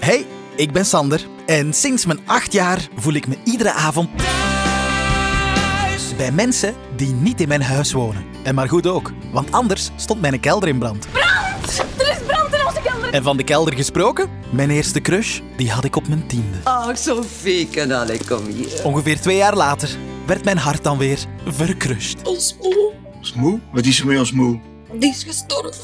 Hey, ik ben Sander en sinds mijn acht jaar voel ik me iedere avond thuis bij mensen die niet in mijn huis wonen. En maar goed ook, want anders stond mijn kelder in brand. Er is brand in onze kelder. En van de kelder gesproken, mijn eerste crush, die had ik op mijn tiende. Ach, Sofieke, allee, kom hier. Ongeveer twee jaar later werd mijn hart dan weer verkrust. Ons moe? Wat is er met ons moe? Die is gestorven.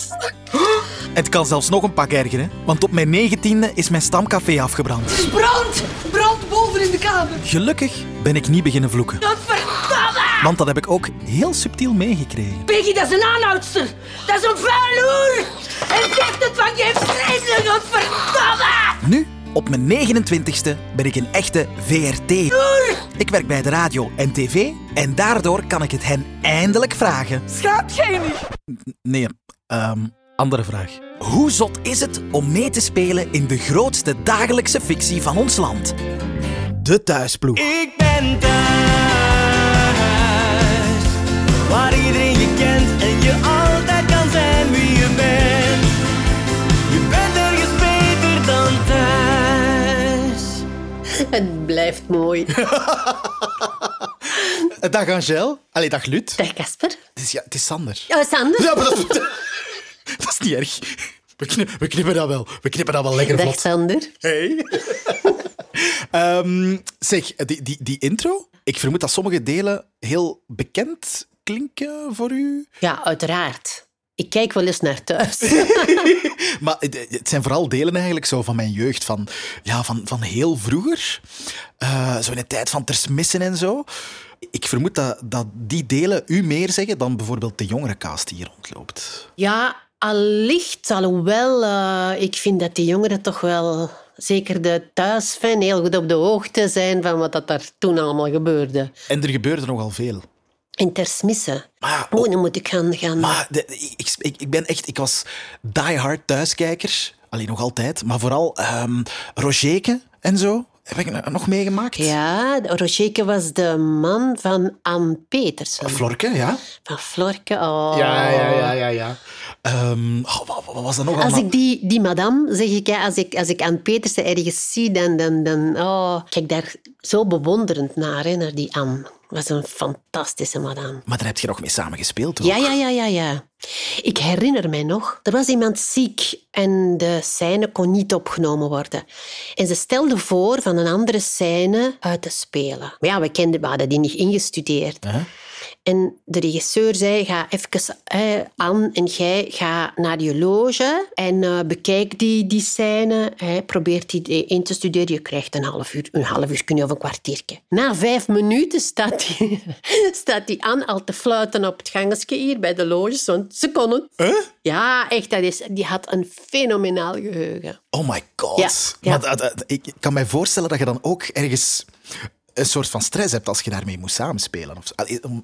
Het kan zelfs nog een pak ergeren, want op mijn negentiende is mijn stamcafé afgebrand. Er is brand. Brand boven in de kamer. Gelukkig ben ik niet beginnen vloeken, Godverdamme. want dat heb ik ook heel subtiel meegekregen. Peggy, dat is een aanhoudster. Dat is een vuile loer. En zegt het van je vreselijk, godverdamme. Nu, op mijn 29ste, ben ik een echte VRT. Ik werk bij de radio en tv en daardoor kan ik het hen eindelijk vragen. Niet? Nee, ehm, andere vraag. Hoe zot is het om mee te spelen in de grootste dagelijkse fictie van ons land? De thuisploeg. Ik ben thuis, waar iedereen je kent en je Het blijft mooi. Dag Angel. Allee, dag Lut. Dag Casper. Het is, ja, het is Sander. Oh, Sander. Ja, maar dat, dat is niet erg. We knippen, we knippen dat wel. We knippen dat wel lekker Dag vlot. Sander. Hey. Ehm, zeg, die, die, die intro. Ik vermoed dat sommige delen heel bekend klinken voor u. Ja, uiteraard. Ik kijk wel eens naar thuis. Maar het, zijn vooral delen eigenlijk zo van mijn jeugd. Van, ja, van, van heel vroeger. Eh, zo in de tijd van Tersmissen en zo. Ik vermoed dat, dat die delen u meer zeggen dan bijvoorbeeld de jongere cast die hier rondloopt. Ja, allicht, alhoewel eh, ik vind dat die jongeren toch wel, zeker de thuisfan, heel goed op de hoogte zijn van wat dat daar toen allemaal gebeurde. En er gebeurde nogal veel. Maar, Oh, dan moet ik gaan... gaan... Maar de- ik, ik, ik ben echt... Ik was diehard thuiskijker. Alleen nog altijd. Maar vooral Rogerke en zo. Heb ik nog meegemaakt. Ja, Rocheke was de man van Anne Petersen. Florke, ja. Van Florke. Oh. Ja, ja, ja, ja. ja. Ehm, oh, wat, wat was dat nog Als allemaal? ik die, die madame, zeg ik, ja, als ik, als ik Anne Petersen ergens zie, dan, dan, dan oh, kijk daar zo bewonderend naar, hè, naar die Anne. Was een fantastische madame. Maar daar heb je nog mee samengespeeld, toch? Ja, ja, ja, ja, ja. Ik herinner mij nog, er was iemand ziek en de scène kon niet opgenomen worden. En ze stelde voor van een andere scène uit te spelen. Maar ja, we, kenden, we hadden die niet ingestudeerd. Huh? En de regisseur zei, ga even eh, aan en jij ga naar je loge en eh, bekijk die, die scène. Hè, probeer die in te studeren. Je krijgt een half uur, een half uur kun je of een kwartiertje. Na vijf minuten staat die, staat die aan al te fluiten op het gangetje hier bij de loges, want ze konden. Ja, echt, dat is, die had een fenomenaal geheugen. Oh my god. Ja, ja. Maar dat- dat- ik kan mij voorstellen dat je dan ook ergens een soort van stress hebt als je daarmee moet samenspelen. Of,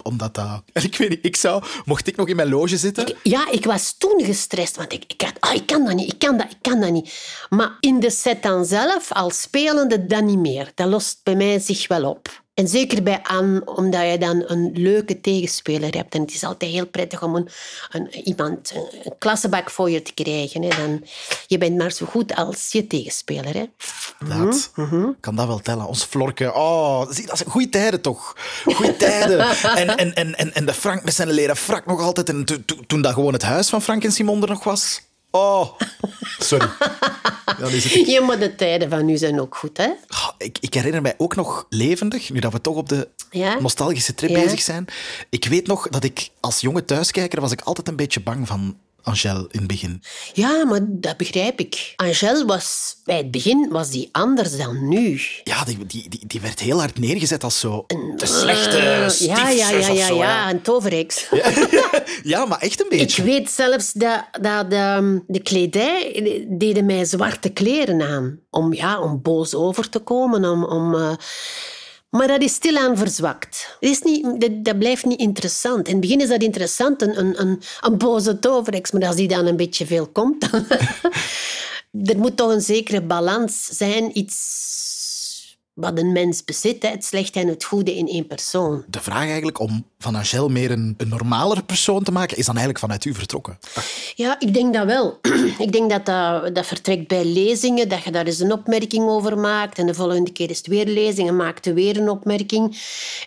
omdat dat... Ik weet niet, ik zou... Mocht ik nog in mijn loge zitten... Ja, ik was toen gestrest, want ik, ik had, ah, ik kan dat niet, ik kan dat, ik kan dat niet. Maar in de set dan zelf, als spelende, dan niet meer. Dat lost bij mij zich wel op. En zeker bij Anne, omdat je dan een leuke tegenspeler hebt. En het is altijd heel prettig om een, een, iemand, een, klassebak voor je te krijgen. Hè. Dan, je bent maar zo goed als je tegenspeler. Hè. Inderdaad. Mhm, Kan dat wel tellen. Ons Florke. Oh, zie, dat zijn goede tijden toch? Goede tijden. En, en, en, en, en de Frank met zijn leren frak nog altijd. En to- to- toen dat gewoon het huis van Frank en Simon er nog was. Oh, sorry. Dan is het... Ja, maar de tijden van nu zijn ook goed, hè? Ik, ik herinner mij ook nog levendig, nu dat we toch op de Ja? nostalgische trip Ja. bezig zijn. Ik weet nog dat ik als jonge thuiskijker was ik altijd een beetje bang van Angèle in het begin. Ja, maar dat begrijp ik. Angèle was, bij het begin was die anders dan nu. Ja, die, die, die, die werd heel hard neergezet als zo de slechte ja, stiefzus ja, ja, of ja, zo. ja, een toverheks. Ja, maar echt een Ik beetje. weet zelfs dat, dat de, de kledij deden mij zwarte kleren aan. Om, ja, om boos over te komen. Om, om, eh, maar dat is stilaan verzwakt. Dat, is niet, dat, blijft niet interessant. In het begin is dat interessant, een, een, een, een boze toverheks. Maar als die dan een beetje veel komt, er moet toch een zekere balans zijn. Iets wat een mens bezit, hè, het slechte en het goede in één persoon. De vraag eigenlijk om van Angel meer een, een normalere persoon te maken, is dan eigenlijk vanuit u vertrokken. Ja, ik denk dat wel. ik denk dat, dat dat vertrekt bij lezingen, dat je daar eens een opmerking over maakt en de volgende keer is het weer lezing en maakt er weer een opmerking.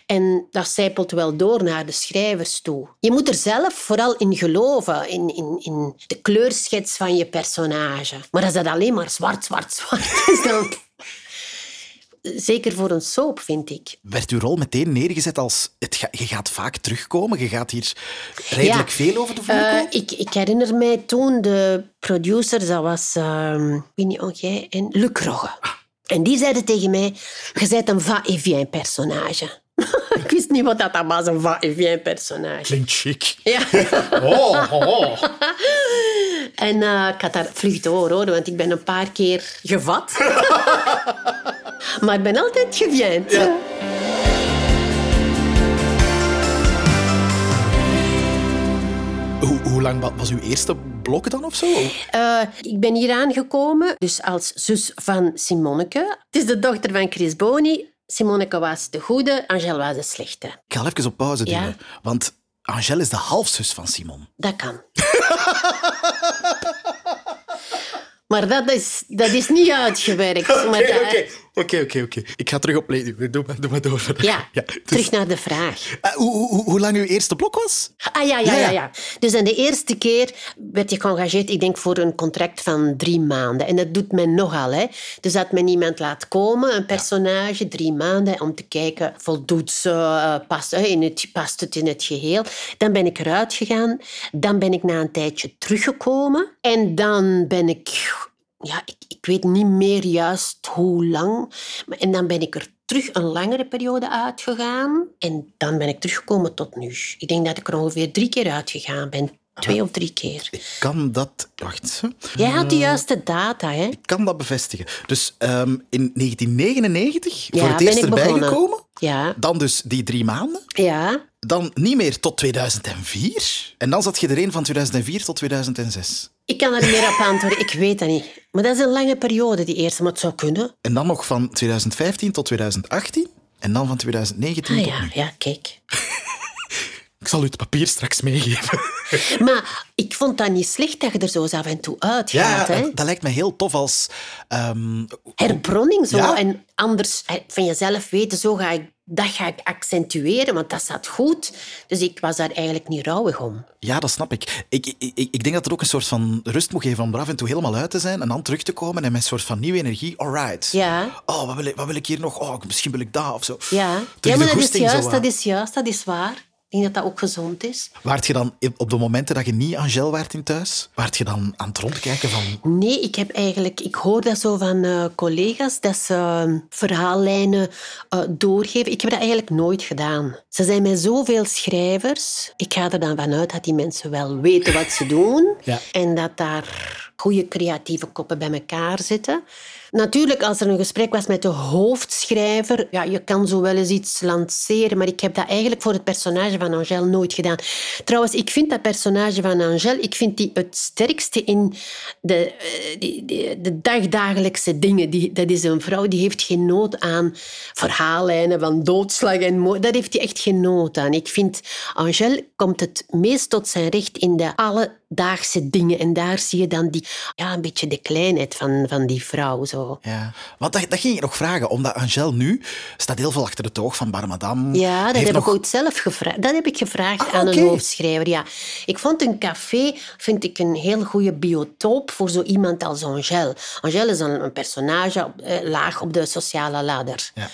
En dat zijpelt wel door naar de schrijvers toe. Je moet er zelf vooral in geloven, in, in, in de kleurschets van je personage. Maar als dat alleen maar zwart, zwart, zwart is, dan... Zeker voor een soap, vind ik. Werd uw rol meteen neergezet als het ga- je gaat vaak terugkomen, je gaat hier redelijk Ja. veel over de vloer Eh, ik, ik herinner mij toen de producer, dat was uh, Winnie Ongier en Luc Rogge. En die zeiden tegen mij, je bent een va-et-vient personage. ik wist niet wat dat was, een va-et-vient personage. Klinkt chic. Ja. Oh, oh, oh. En eh, ik had daar vlug door, hoor, want ik ben een paar keer gevat. maar ik ben altijd gevient. Hoe, hoe lang wa- was uw eerste blok dan of zo? Eh, ik ben hier aangekomen, dus als zus van Simonneke. Het is de dochter van Chris Boni. Simonneke was de goede, Angel was de slechte. Ik ga even op pauze Ja. duwen. Want Angel is de halfzus van Simon. Dat kan. maar dat is, dat is niet uitgewerkt. dat- oké, oké, oké. Ik ga terug opleiden. Doe maar, doe maar door. Ja, dus- terug naar de vraag. Eh, hoe, hoe, hoe- lang uw eerste blok was? Ah ja, ja, Ja, ja, ja. ja. Dus dan de eerste keer werd je geëngageerd, ik denk voor een contract van drie maanden. En dat doet men nogal. Hè. Dus dat men iemand laat komen, een personage, drie maanden, om te kijken, voldoet ze, eh, past, hè, in het, past het in het geheel. Dan ben ik eruit gegaan. Dan ben ik na een tijdje teruggekomen. En dan ben ik... Ja, ik, ik weet niet meer juist hoe lang. En dan ben ik er terug een langere periode uitgegaan. En dan ben ik teruggekomen tot nu. Ik denk dat ik er ongeveer drie keer uitgegaan ben. Twee of drie keer. Ik kan dat... Wacht eens. Jij had de juiste data, hè? Ik kan dat bevestigen. Dus ehm, in 1999 voor het eerst erbij begonnen. gekomen. Ja, Dan dus die drie maanden. ja. Dan niet meer tot 2004. En dan zat je er een van 2004 tot 2006. Ik kan er meer op antwoorden. Ik weet dat niet. Maar dat is een lange periode, die eerste. Maar het zou kunnen. En dan nog van 2015 tot 2018. En dan van 2019 Ah tot ja, nu. ja, kijk. Ik zal u het papier straks meegeven. Maar ik vond dat niet slecht dat je er zo eens af en toe Ja, uitgaat. hè? dat lijkt me heel tof als... ehm, herbronning zo. Ja. En anders van jezelf weten, zo ga ik, dat ga ik accentueren, want dat zat goed. Dus ik was daar eigenlijk niet rouwig om. ja, dat snap ik. Ik, ik. ik. ik denk dat het ook een soort van rust moet geven om er af en toe helemaal uit te zijn en dan terug te komen en met een soort van nieuwe energie. Alright. Ja. Oh, wat wil, ik, wat wil ik hier nog? Oh, misschien wil ik dat of zo. Ja, Terug ja de maar dat is goesting zo juist, aan. dat is juist, dat is waar. Ik denk dat dat ook gezond is. Waart je dan op de momenten dat je niet Angel waart in thuis, waart je dan aan het rondkijken van... Nee, ik heb eigenlijk... Ik hoor dat zo van eh, collega's, dat ze eh, verhaallijnen eh, doorgeven. Ik heb dat eigenlijk nooit gedaan. Ze zijn met zoveel schrijvers. Ik ga er dan vanuit dat die mensen wel weten wat ze doen. Ja. En dat daar goede creatieve koppen bij elkaar zitten. Natuurlijk, als er een gesprek was met de hoofdschrijver, ja, je kan zo wel eens iets lanceren, maar ik heb dat eigenlijk voor het personage van Angèle nooit gedaan. Trouwens, ik vind dat personage van Angèle, ik vind die het sterkste in de, eh, die- de dagdagelijkse dingen. Die, dat is een vrouw die heeft geen nood aan verhaallijnen van doodslag en moord. Dat heeft hij echt geen nood aan. Ik vind, Angèle komt het meest tot zijn recht in de alledaagse dingen. En daar zie je dan die, ja, een beetje de kleinheid van, van die vrouw. Zo. Ja, want dat, dat ging ik nog vragen, omdat Angel nu staat heel veel achter het oog van Bar Madame. Ja, dat heb nog... ik ooit zelf gevraagd. Dat heb ik gevraagd Ah, aan een hoofdschrijver. Ja. Ik vond een café vind ik een heel goede biotoop voor zo iemand als Angèle. Angèle is een, een personage op, eh, laag op de sociale ladder. Ja.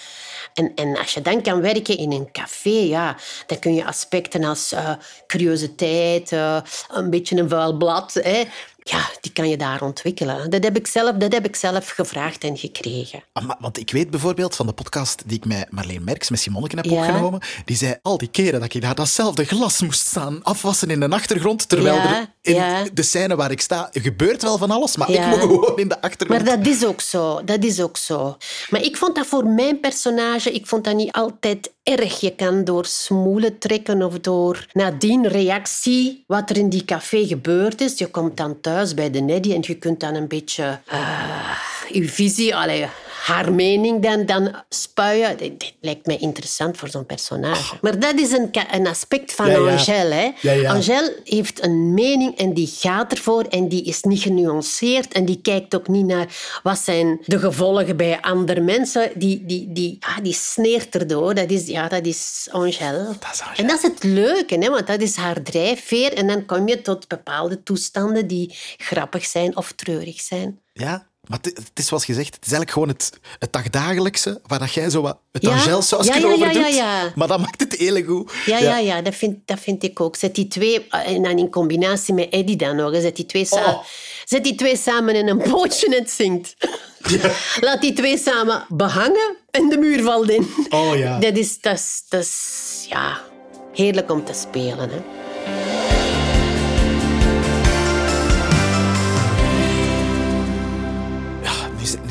En, en als je dan kan werken in een café, ja, dan kun je aspecten als eh, curiositeit, eh, een beetje een vuil blad, hè, ja, die kan je daar ontwikkelen. Dat heb ik zelf, dat heb ik zelf gevraagd en gekregen. Ah, Want ik weet bijvoorbeeld van de podcast die ik met Marleen Merks, met Simonneke heb Ja. opgenomen, die zei al die keren dat ik daar datzelfde glas moest staan afwassen in de achtergrond, terwijl Ja, er in ja. de scène waar ik sta gebeurt wel van alles, maar Ja. ik moet gewoon in de achtergrond. Maar dat is ook zo, dat is ook zo. Maar ik vond dat voor mijn personage, ik vond dat niet altijd erg. Je kan door smoelen trekken of door nadien reactie wat er in die café gebeurd is. Je komt dan thuis bij de Neddy en je kunt dan een beetje... eh, uw visie, allee, haar mening dan, dan spuien. Dat, dat lijkt mij interessant voor zo'n personage. Maar dat is een, een aspect van Ja, ja. Angèle. Hè. Ja. Angèle heeft een mening en die gaat ervoor en die is niet genuanceerd en die kijkt ook niet naar wat zijn de gevolgen bij andere mensen. Die, die, die, ja, die sneert erdoor. Dat is, ja, dat is Angèle. Dat is Angèle. En dat is het leuke, hè, want dat is haar drijfveer. En dan kom je tot bepaalde toestanden die grappig zijn of treurig zijn. Ja, maar het, is zoals gezegd, het is eigenlijk gewoon het, het dagdagelijkse waar dat jij zo wat het Ja? Angel-sausje Ja, ja, over doet. Maar dat maakt het heel goed. Ja, ja, ja, dat, vind, dat vind ik ook. Zet die twee, eh, en dan in combinatie met Eddie dan nog, zet die twee, sa- Oh. zet die twee samen in een bootje en het zingt. Laat die twee samen behangen en de muur valt in. Oh, ja. Dat is, dat is, dat is ja, heerlijk om te spelen. Hè.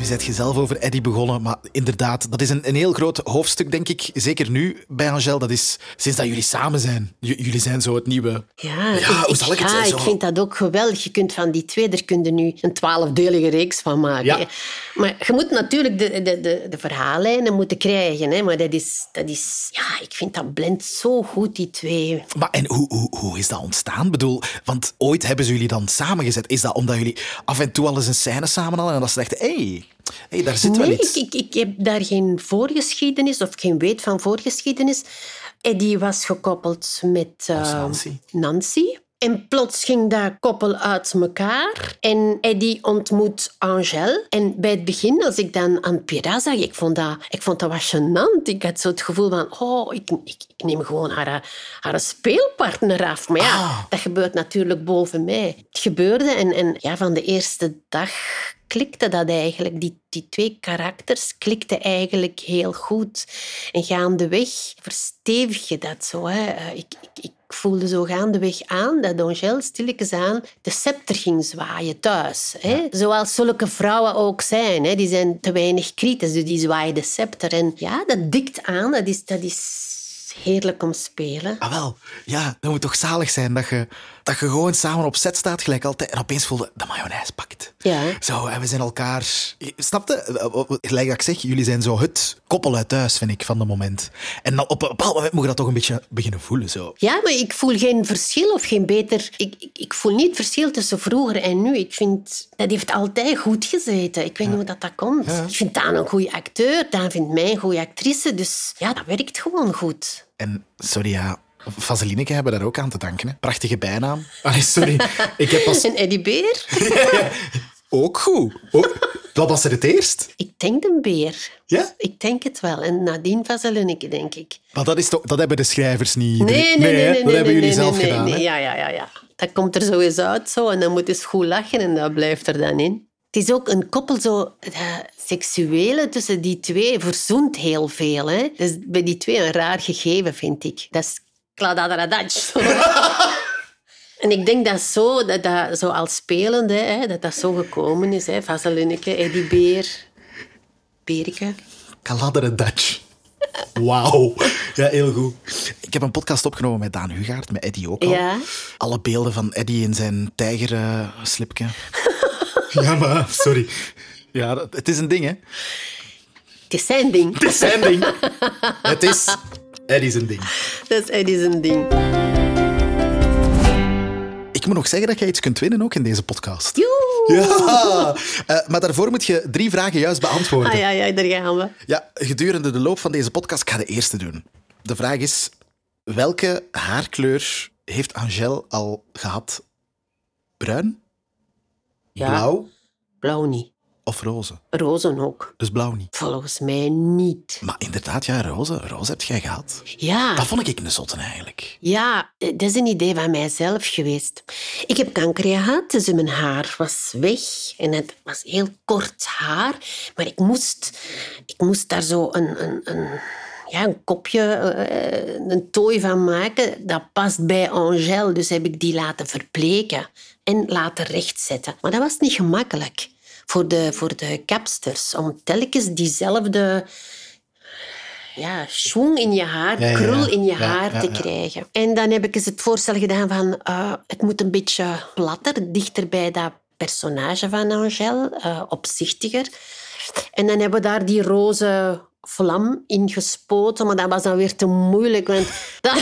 Zet je zelf over Eddie begonnen, maar inderdaad, dat is een, een heel groot hoofdstuk, denk ik. Zeker nu bij Angel, dat is sinds dat jullie samen zijn. J- jullie zijn zo het nieuwe... Ja, Ja, hoe zal ik het ja, zeggen? ik vind dat ook geweldig. Je kunt van die twee, daar kun je nu een twaalfdelige reeks van maken. Ja. Maar je moet natuurlijk de, de, de, de verhaallijnen moeten krijgen. Hè. Maar dat is, dat is... Ja, ik vind dat blendt zo goed, die twee. Maar en hoe, hoe, hoe is dat ontstaan? Ik bedoel, want ooit hebben ze jullie dan samengezet. Is dat omdat jullie af en toe al eens een scène samen hadden en dat ze dachten, hé, hey, hey, daar zit wel Nee, iets. ik, ik, ik heb daar geen voorgeschiedenis of geen weet van voorgeschiedenis. Eddie was gekoppeld met eh, Nancy. Nancy. En plots ging dat koppel uit elkaar. En Eddie ontmoet Angèle. En bij het begin, als ik dan aan Pira zag, ik vond dat, ik vond dat wat gênant. Ik had zo het gevoel van, oh, ik, ik, ik neem gewoon haar, haar speelpartner af. Maar ja, Ah. dat gebeurt natuurlijk boven mij. Het gebeurde en, en ja, van de eerste dag klikte dat eigenlijk. Die, die twee karakters klikten eigenlijk heel goed. En gaandeweg verstevig je dat zo. Hè. Eh, Ik, ik, ik voelde zo gaandeweg aan dat Angèle stilletjes aan de scepter ging zwaaien thuis. Hè. Zoals zulke vrouwen ook zijn. Hè. Die zijn te weinig kritisch, dus die zwaaien de scepter. En ja, dat dikt aan. Dat is, dat is heerlijk om spelen. Ah wel, ja, dat moet toch zalig zijn dat je, dat je gewoon samen op set staat, gelijk altijd, en opeens voelde de mayonaise pakt. Ja. Zo, en we zijn elkaar... Snapte? Gelijk dat ik zeg, jullie zijn zo het koppel uit thuis, vind ik, van de moment. En dan op een bepaald moment moet je dat toch een beetje beginnen voelen, zo. Ja, maar ik voel geen verschil of geen beter... Ik, ik, ik voel niet het verschil tussen vroeger en nu. Ik vind... Dat heeft altijd goed gezeten. Ik weet niet hoe dat, dat komt. Ik vind Daan een goede acteur. Daan vindt mij een goede actrice. Dus ja, dat werkt gewoon goed. En, sorry, ja... Vaselineke hebben daar ook aan te danken. Hè. Prachtige bijnaam. Allee, sorry. Ik heb pas... En Eddie Beer? Ook goed. Ook... Dat was er het eerst. Ik denk een beer. Ja? Ik denk het wel. En nadien Vaselineke, denk ik. Maar dat, is toch, dat hebben de schrijvers niet. Nee, nee, nee. hè? nee, dat hebben nee, jullie nee, zelf nee, gedaan. nee. Ja, ja, ja, ja. Dat komt er zo eens uit zo, en dan moet je eens goed lachen en dat blijft er dan in. Het is ook een koppel zo... Dat seksuele tussen die twee verzoent heel veel. Hè? Dat is bij die twee een raar gegeven, vind ik. Dat is kladderadatsch. En ik denk dat zo, dat, dat zo als spelende, hè, dat dat zo gekomen is. Hè. Vaselineke, Eddie Beer, Berike. Kaladderen Dutch. Wauw. Ja, heel goed. Ik heb een podcast opgenomen met Daan Hugaert, met Eddie ook al. Ja. Alle beelden van Eddie in zijn tijgerslipje. ja, maar sorry. Ja, dat- het is een ding, hè. Het is zijn ding. Het is zijn ding. Het is Eddie's een ding. Dat is Eddie zijn ding. Ik moet nog zeggen dat jij iets kunt winnen ook in deze podcast. Joe! Ja, Eh, maar daarvoor moet je drie vragen juist beantwoorden. Ah ja, ja, daar gaan we. Ja, gedurende de loop van deze podcast, ik ga de eerste doen. De vraag is, welke haarkleur heeft Angèle al gehad? Bruin, Ja. blauw Blauw niet. Of roze? Rozen ook. Dus blauw niet. Volgens mij niet. Maar inderdaad, ja, roze. Roze heb jij gehad. Ja, Dat vond ik een zotte eigenlijk. ja, eh, dat is een idee van mijzelf geweest. Ik heb kanker gehad, dus mijn haar was weg. En het was heel kort haar. Maar ik moest, ik moest daar zo een, een, een, ja, een kopje, eh, een tooi van maken. Dat past bij Angèle, dus heb ik die laten verpleken en laten rechtzetten. Maar dat was niet gemakkelijk voor de, voor de kapsters, om telkens diezelfde ja, schwung in je haar, Ja, ja, ja. krul in je haar te krijgen. En dan heb ik eens het voorstel gedaan van... eh, het moet een beetje platter, dichter bij dat personage van Angèle, eh, opzichtiger. En dan hebben we daar die roze vlam in gespoten, maar dat was dan weer te moeilijk, want dat...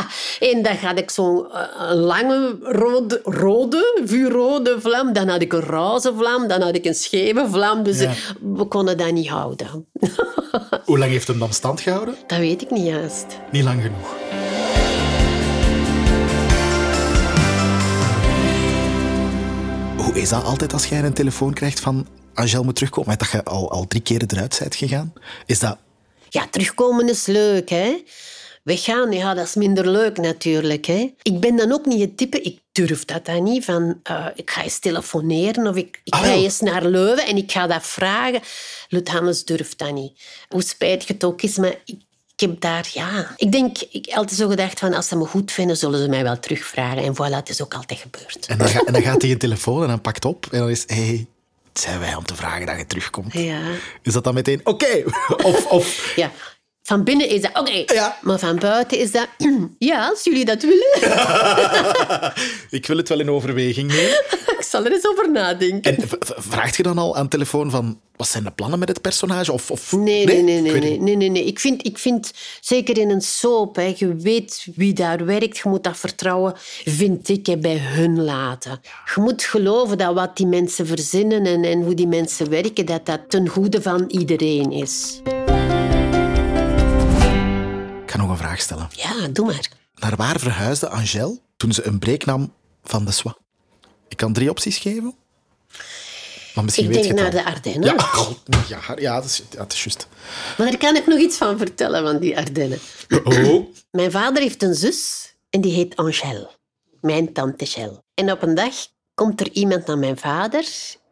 En dan had ik zo'n eh, een lange rode, rode, vuurrode vlam. Dan had ik een roze vlam. Dan had ik een scheve vlam. Dus Ja. eh, we konden dat niet houden. Hoe lang heeft hem dan stand gehouden? Dat weet ik niet juist. Niet lang genoeg. Hoe is dat altijd als jij een telefoon krijgt van Angel moet terugkomen? Met dat je al, al drie keer eruit bent gegaan? Is dat... Ja, terugkomen is leuk, hè. Weggaan, ja, dat is minder leuk natuurlijk. Hè. Ik ben dan ook niet het type, ik durf dat dan niet, van eh, ik ga eens telefoneren of ik, ik Ah, ga eens naar Leuven en ik ga dat vragen. Lut Hannes durft dat niet. Hoe spijtig het ook is, maar ik, ik heb daar, ja... Ik denk, ik heb altijd zo gedacht van, als ze me goed vinden, zullen ze mij wel terugvragen. En voilà, het is ook altijd gebeurd. En dan, ga- en dan gaat hij je telefoon en dan pakt op en dan is hey, het zijn wij om te vragen dat je terugkomt. Ja. Is dat dan meteen oké? Of, of Ja. Van binnen is dat oké, Ja. maar van buiten is dat... Ja, als jullie dat willen. ik wil het wel in overweging nemen. ik zal er eens over nadenken. En vraagt je dan al aan de telefoon van wat zijn de plannen met het personage? Of, of... Nee, nee, nee. Nee, nee, nee, nee, nee. Ik, vind, ik vind, zeker in een soap, hè, je weet wie daar werkt, je moet dat vertrouwen, vind ik, hè, bij hun laten. Je moet geloven dat wat die mensen verzinnen en, en hoe die mensen werken, dat dat ten goede van iedereen is. Ga nog een vraag stellen. Ja, doe maar. Naar waar verhuisde Angèle toen ze een break nam van de SWA? Ik kan drie opties geven. Maar misschien Ik weet denk je naar de. Ardennen. Ja, god, ja, ja, dat is, ja, dat is juist. Maar daar kan ik nog iets van vertellen, van die Ardennen. Oh. Mijn vader heeft een zus en die heet Angèle. Mijn tante Shell. En op een dag komt er iemand naar mijn vader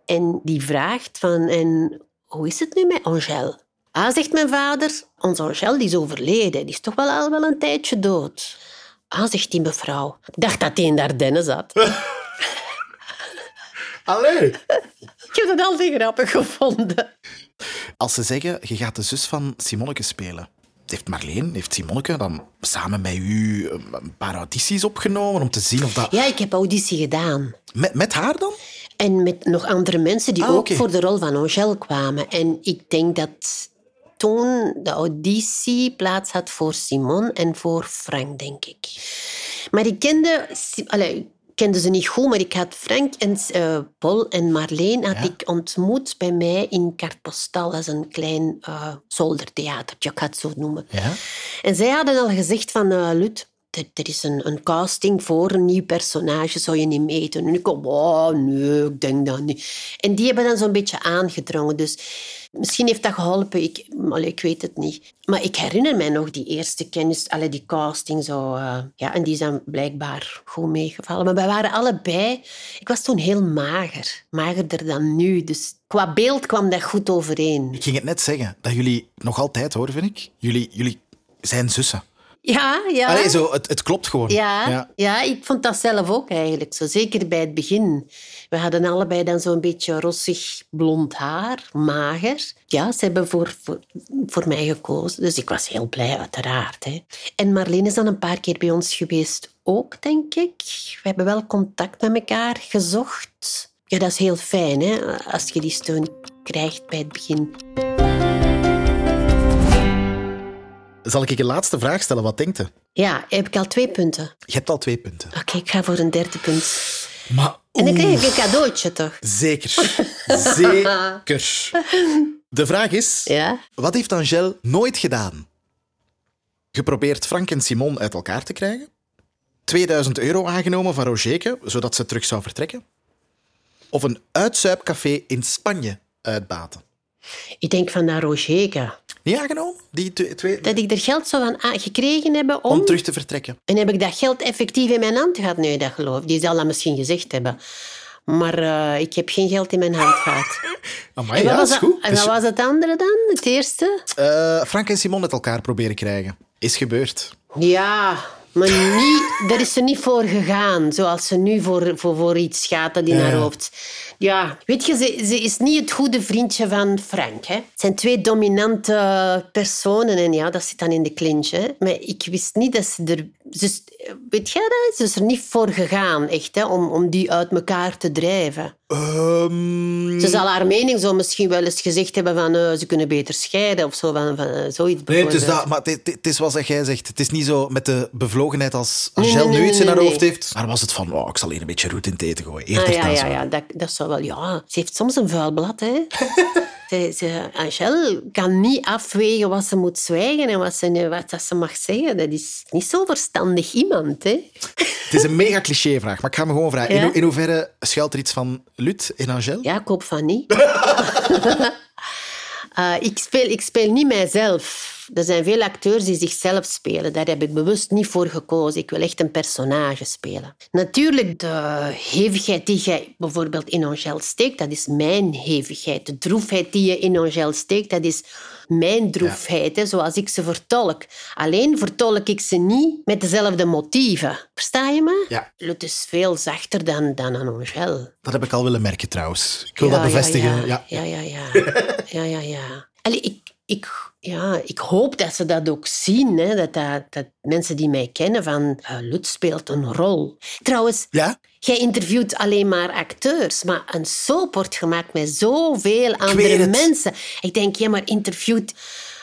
en die vraagt van... En hoe is het nu met Angèle? Ah, zegt mijn vader, onze Angèle die is overleden. Die is toch wel al wel een tijdje dood. Ah, zegt die mevrouw. Ik dacht dat hij in de Ardennen zat. Allee. Ik heb dat altijd grappig gevonden. Als ze zeggen, je gaat de zus van Simonneke spelen. Heeft Marleen, heeft Simonneke dan samen met u een paar audities opgenomen om te zien of dat... Ja, ik heb auditie gedaan. Met, met haar dan? En met nog andere mensen die Ah, ook voor de rol van Angèle kwamen. En ik denk dat toen de auditie plaats had voor Simon en voor Frank, denk ik. Maar ik kende... Ik kende ze niet goed, maar ik had Frank en eh, Paul en Marleen had ik ontmoet bij mij in Kartpostal. Dat is een klein eh zoldertheatertje, ik ga het zo noemen. Ja. En zij hadden al gezegd van, eh Lut, er, er is een, een casting voor een nieuw personage, zou je niet meedoen? En ik kom, oh, nee, ik denk dat niet. En die hebben dan zo'n beetje aangedrongen. Dus misschien heeft dat geholpen, ik, allee, ik weet het niet. Maar ik herinner mij nog die eerste kennis, allee, die casting zo. eh, ja, en die dan blijkbaar goed meegevallen. Maar wij waren allebei... Ik was toen heel mager. Magerder dan nu. Dus qua beeld kwam dat goed overeen. Ik ging het net zeggen, dat jullie nog altijd, hoor, vind ik. Jullie, jullie zijn zussen. Ja, ja. Allee, zo, het, het klopt gewoon. Ja, ja. ik vond dat zelf ook eigenlijk zo. Zeker bij het begin. We hadden allebei dan zo'n beetje rossig blond haar, mager. Ja, ze hebben voor, voor, voor mij gekozen. Dus ik was heel blij, uiteraard. Hè. En Marleen is dan een paar keer bij ons geweest ook, denk ik. We hebben wel contact met elkaar gezocht. Ja, dat is heel fijn, hè, als je die steun krijgt bij het begin. Zal ik een laatste vraag stellen? Wat denkt u? Ja, heb ik al twee punten. Je hebt al twee punten. Oké, ik ga voor een derde punt. Maar En dan krijg ik een cadeautje, toch? zeker. Zeker. De vraag is, Ja? wat heeft Angèle nooit gedaan? Geprobeerd Frank en Simon uit elkaar te krijgen? 2000 euro aangenomen van Rogerke, zodat ze terug zou vertrekken? Of een uitzuipcafé in Spanje uitbaten? Ik denk van naar Rogerke. Niet aangenomen? Die twee, Dat ik er geld zou van gekregen hebben om... om terug te vertrekken. En heb ik dat geld effectief in mijn hand gehad? Nee, dat geloof ik. Die zal dat misschien gezegd hebben. Maar eh, ik heb geen geld in mijn hand gehad. Amai, en wat ja, was is dat- goed. En Dus, wat was het andere dan? Het eerste? eh, Frank en Simon uit elkaar proberen krijgen. Is gebeurd. Ja, maar niet, daar is ze niet voor gegaan. Zoals ze nu voor, voor, voor iets gaat dat in haar hoofd. Ja, weet je, ze, ze is niet het goede vriendje van Frank. Hè? Het zijn twee dominante personen en ja, dat zit dan in de clinch. Hè? Maar ik wist niet dat ze er ze, weet jij dat? Ze is er niet voor gegaan, echt, hè, om, om die uit elkaar te drijven. Ehm, Ze zal haar mening zo misschien wel eens gezegd hebben van eh, ze kunnen beter scheiden of zo, van, van, eh, zoiets Nee, het is dat, maar het, het- is wat jij zegt. Het is niet zo met de als Angel nee, nu iets in haar hoofd heeft. Maar was het van, oh, ik zal hier een beetje roet in het eten gooien. Eerder Ah, ja, ja, ja dat, dat zou wel... Ja, ze heeft soms een vuil blad, hè. ze, ze, Angèle kan niet afwegen wat ze moet zwijgen en wat ze, wat dat ze mag zeggen. Dat is niet zo verstandig iemand, hè. Het is een mega cliché-vraag, maar ik ga me gewoon vragen. In, Ja? ho- in hoeverre schuilt er iets van Lut in Angel? Ja, ik hoop van niet. Eh, ik, speel, ik speel niet mijzelf. Er zijn veel acteurs die zichzelf spelen. Daar heb ik bewust niet voor gekozen. Ik wil echt een personage spelen. Natuurlijk, de hevigheid die jij bijvoorbeeld in Angel steekt, dat is mijn hevigheid. De droefheid die je in Angel steekt, dat is mijn droefheid, hè, zoals ik ze vertolk. Alleen vertolk ik ze niet met dezelfde motieven. Versta je me? Ja. Het is veel zachter dan, dan een Angel. Dat heb ik al willen merken trouwens. Ik wil Ja, dat bevestigen. Ja, Ja, ja, ja. ja, ja. ja, ja, ja. Allee, ik, ik, ja, ik hoop dat ze dat ook zien. Hè, dat, dat, dat mensen die mij kennen van... eh, Lut speelt een rol. Trouwens, Ja? jij interviewt alleen maar acteurs. Maar een soap wordt gemaakt met zoveel andere het. mensen. Ik denk, ja, maar interviewt...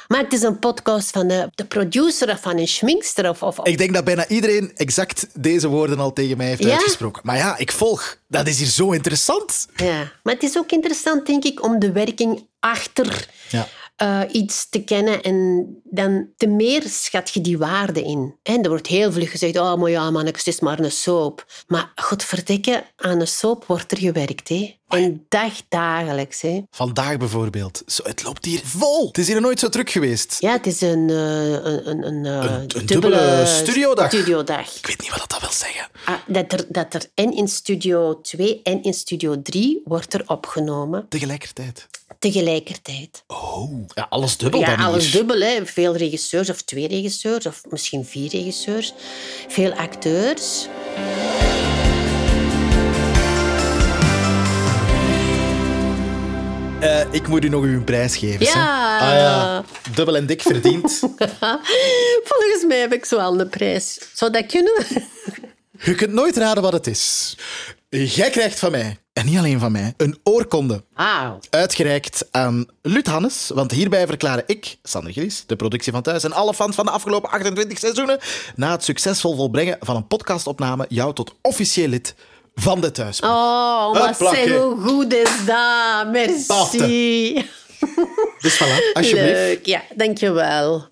Maak eens een podcast van de, de producer of van een schminkster. Of, of, Ik denk dat bijna iedereen exact deze woorden al tegen mij heeft Ja? uitgesproken. Maar ja, ik volg. Dat is hier zo interessant. Ja, maar het is ook interessant, denk ik, om de werking achter Ja. Eh, iets te kennen. En dan te meer schat je die waarde in. En er wordt heel vlug gezegd, oh, maar ja, man, het is maar een soap. Maar godverdikke, aan een soap wordt er gewerkt, hè. En dagdagelijks, hè. Vandaag bijvoorbeeld. Zo, het loopt hier vol. Het is hier nooit zo druk geweest. Ja, het is een, eh, een, een, eh, Een- een dubbele dubbele studiodag. studiodag. Ik weet niet wat dat wil zeggen. Ah, dat, er, dat er en in Studio 2 en in Studio 3 wordt er opgenomen. Tegelijkertijd. Tegelijkertijd. Oh, ja, alles dubbel Ja, dan alles hier. dubbel. Hè. Veel regisseurs, of twee regisseurs, of misschien vier regisseurs. Veel acteurs. Eh, ik moet u nog uw prijs geven. Ja. Ah, ja. Dubbel en dik verdiend. Volgens mij heb ik zo al een prijs. Zou dat kunnen? Je kunt nooit raden wat het is. Jij krijgt van mij, en niet alleen van mij, een oorkonde. Wauw. Uitgereikt aan Lut Hannes, want hierbij verklaren ik, Sander Gries, de productie van Thuis en alle fans van de afgelopen 28 seizoenen, na het succesvol volbrengen van een podcastopname, jou tot officieel lid van de Thuis. Oh, maar zeg, hoe goed is dat? Merci. Dus voilà, alsjeblieft. Leuk, ja, dankjewel.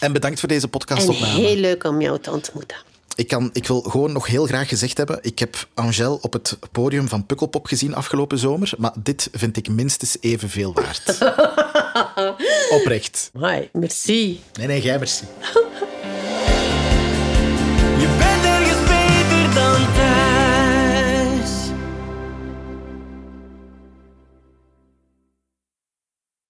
En bedankt voor deze En podcastopname. heel leuk om jou te ontmoeten. Ik, kan, ik wil gewoon nog heel graag gezegd hebben, ik heb Angèle op het podium van Pukkelpop gezien afgelopen zomer, maar dit vind ik minstens evenveel waard. Oprecht. Hoi, merci. Nee, nee, jij merci.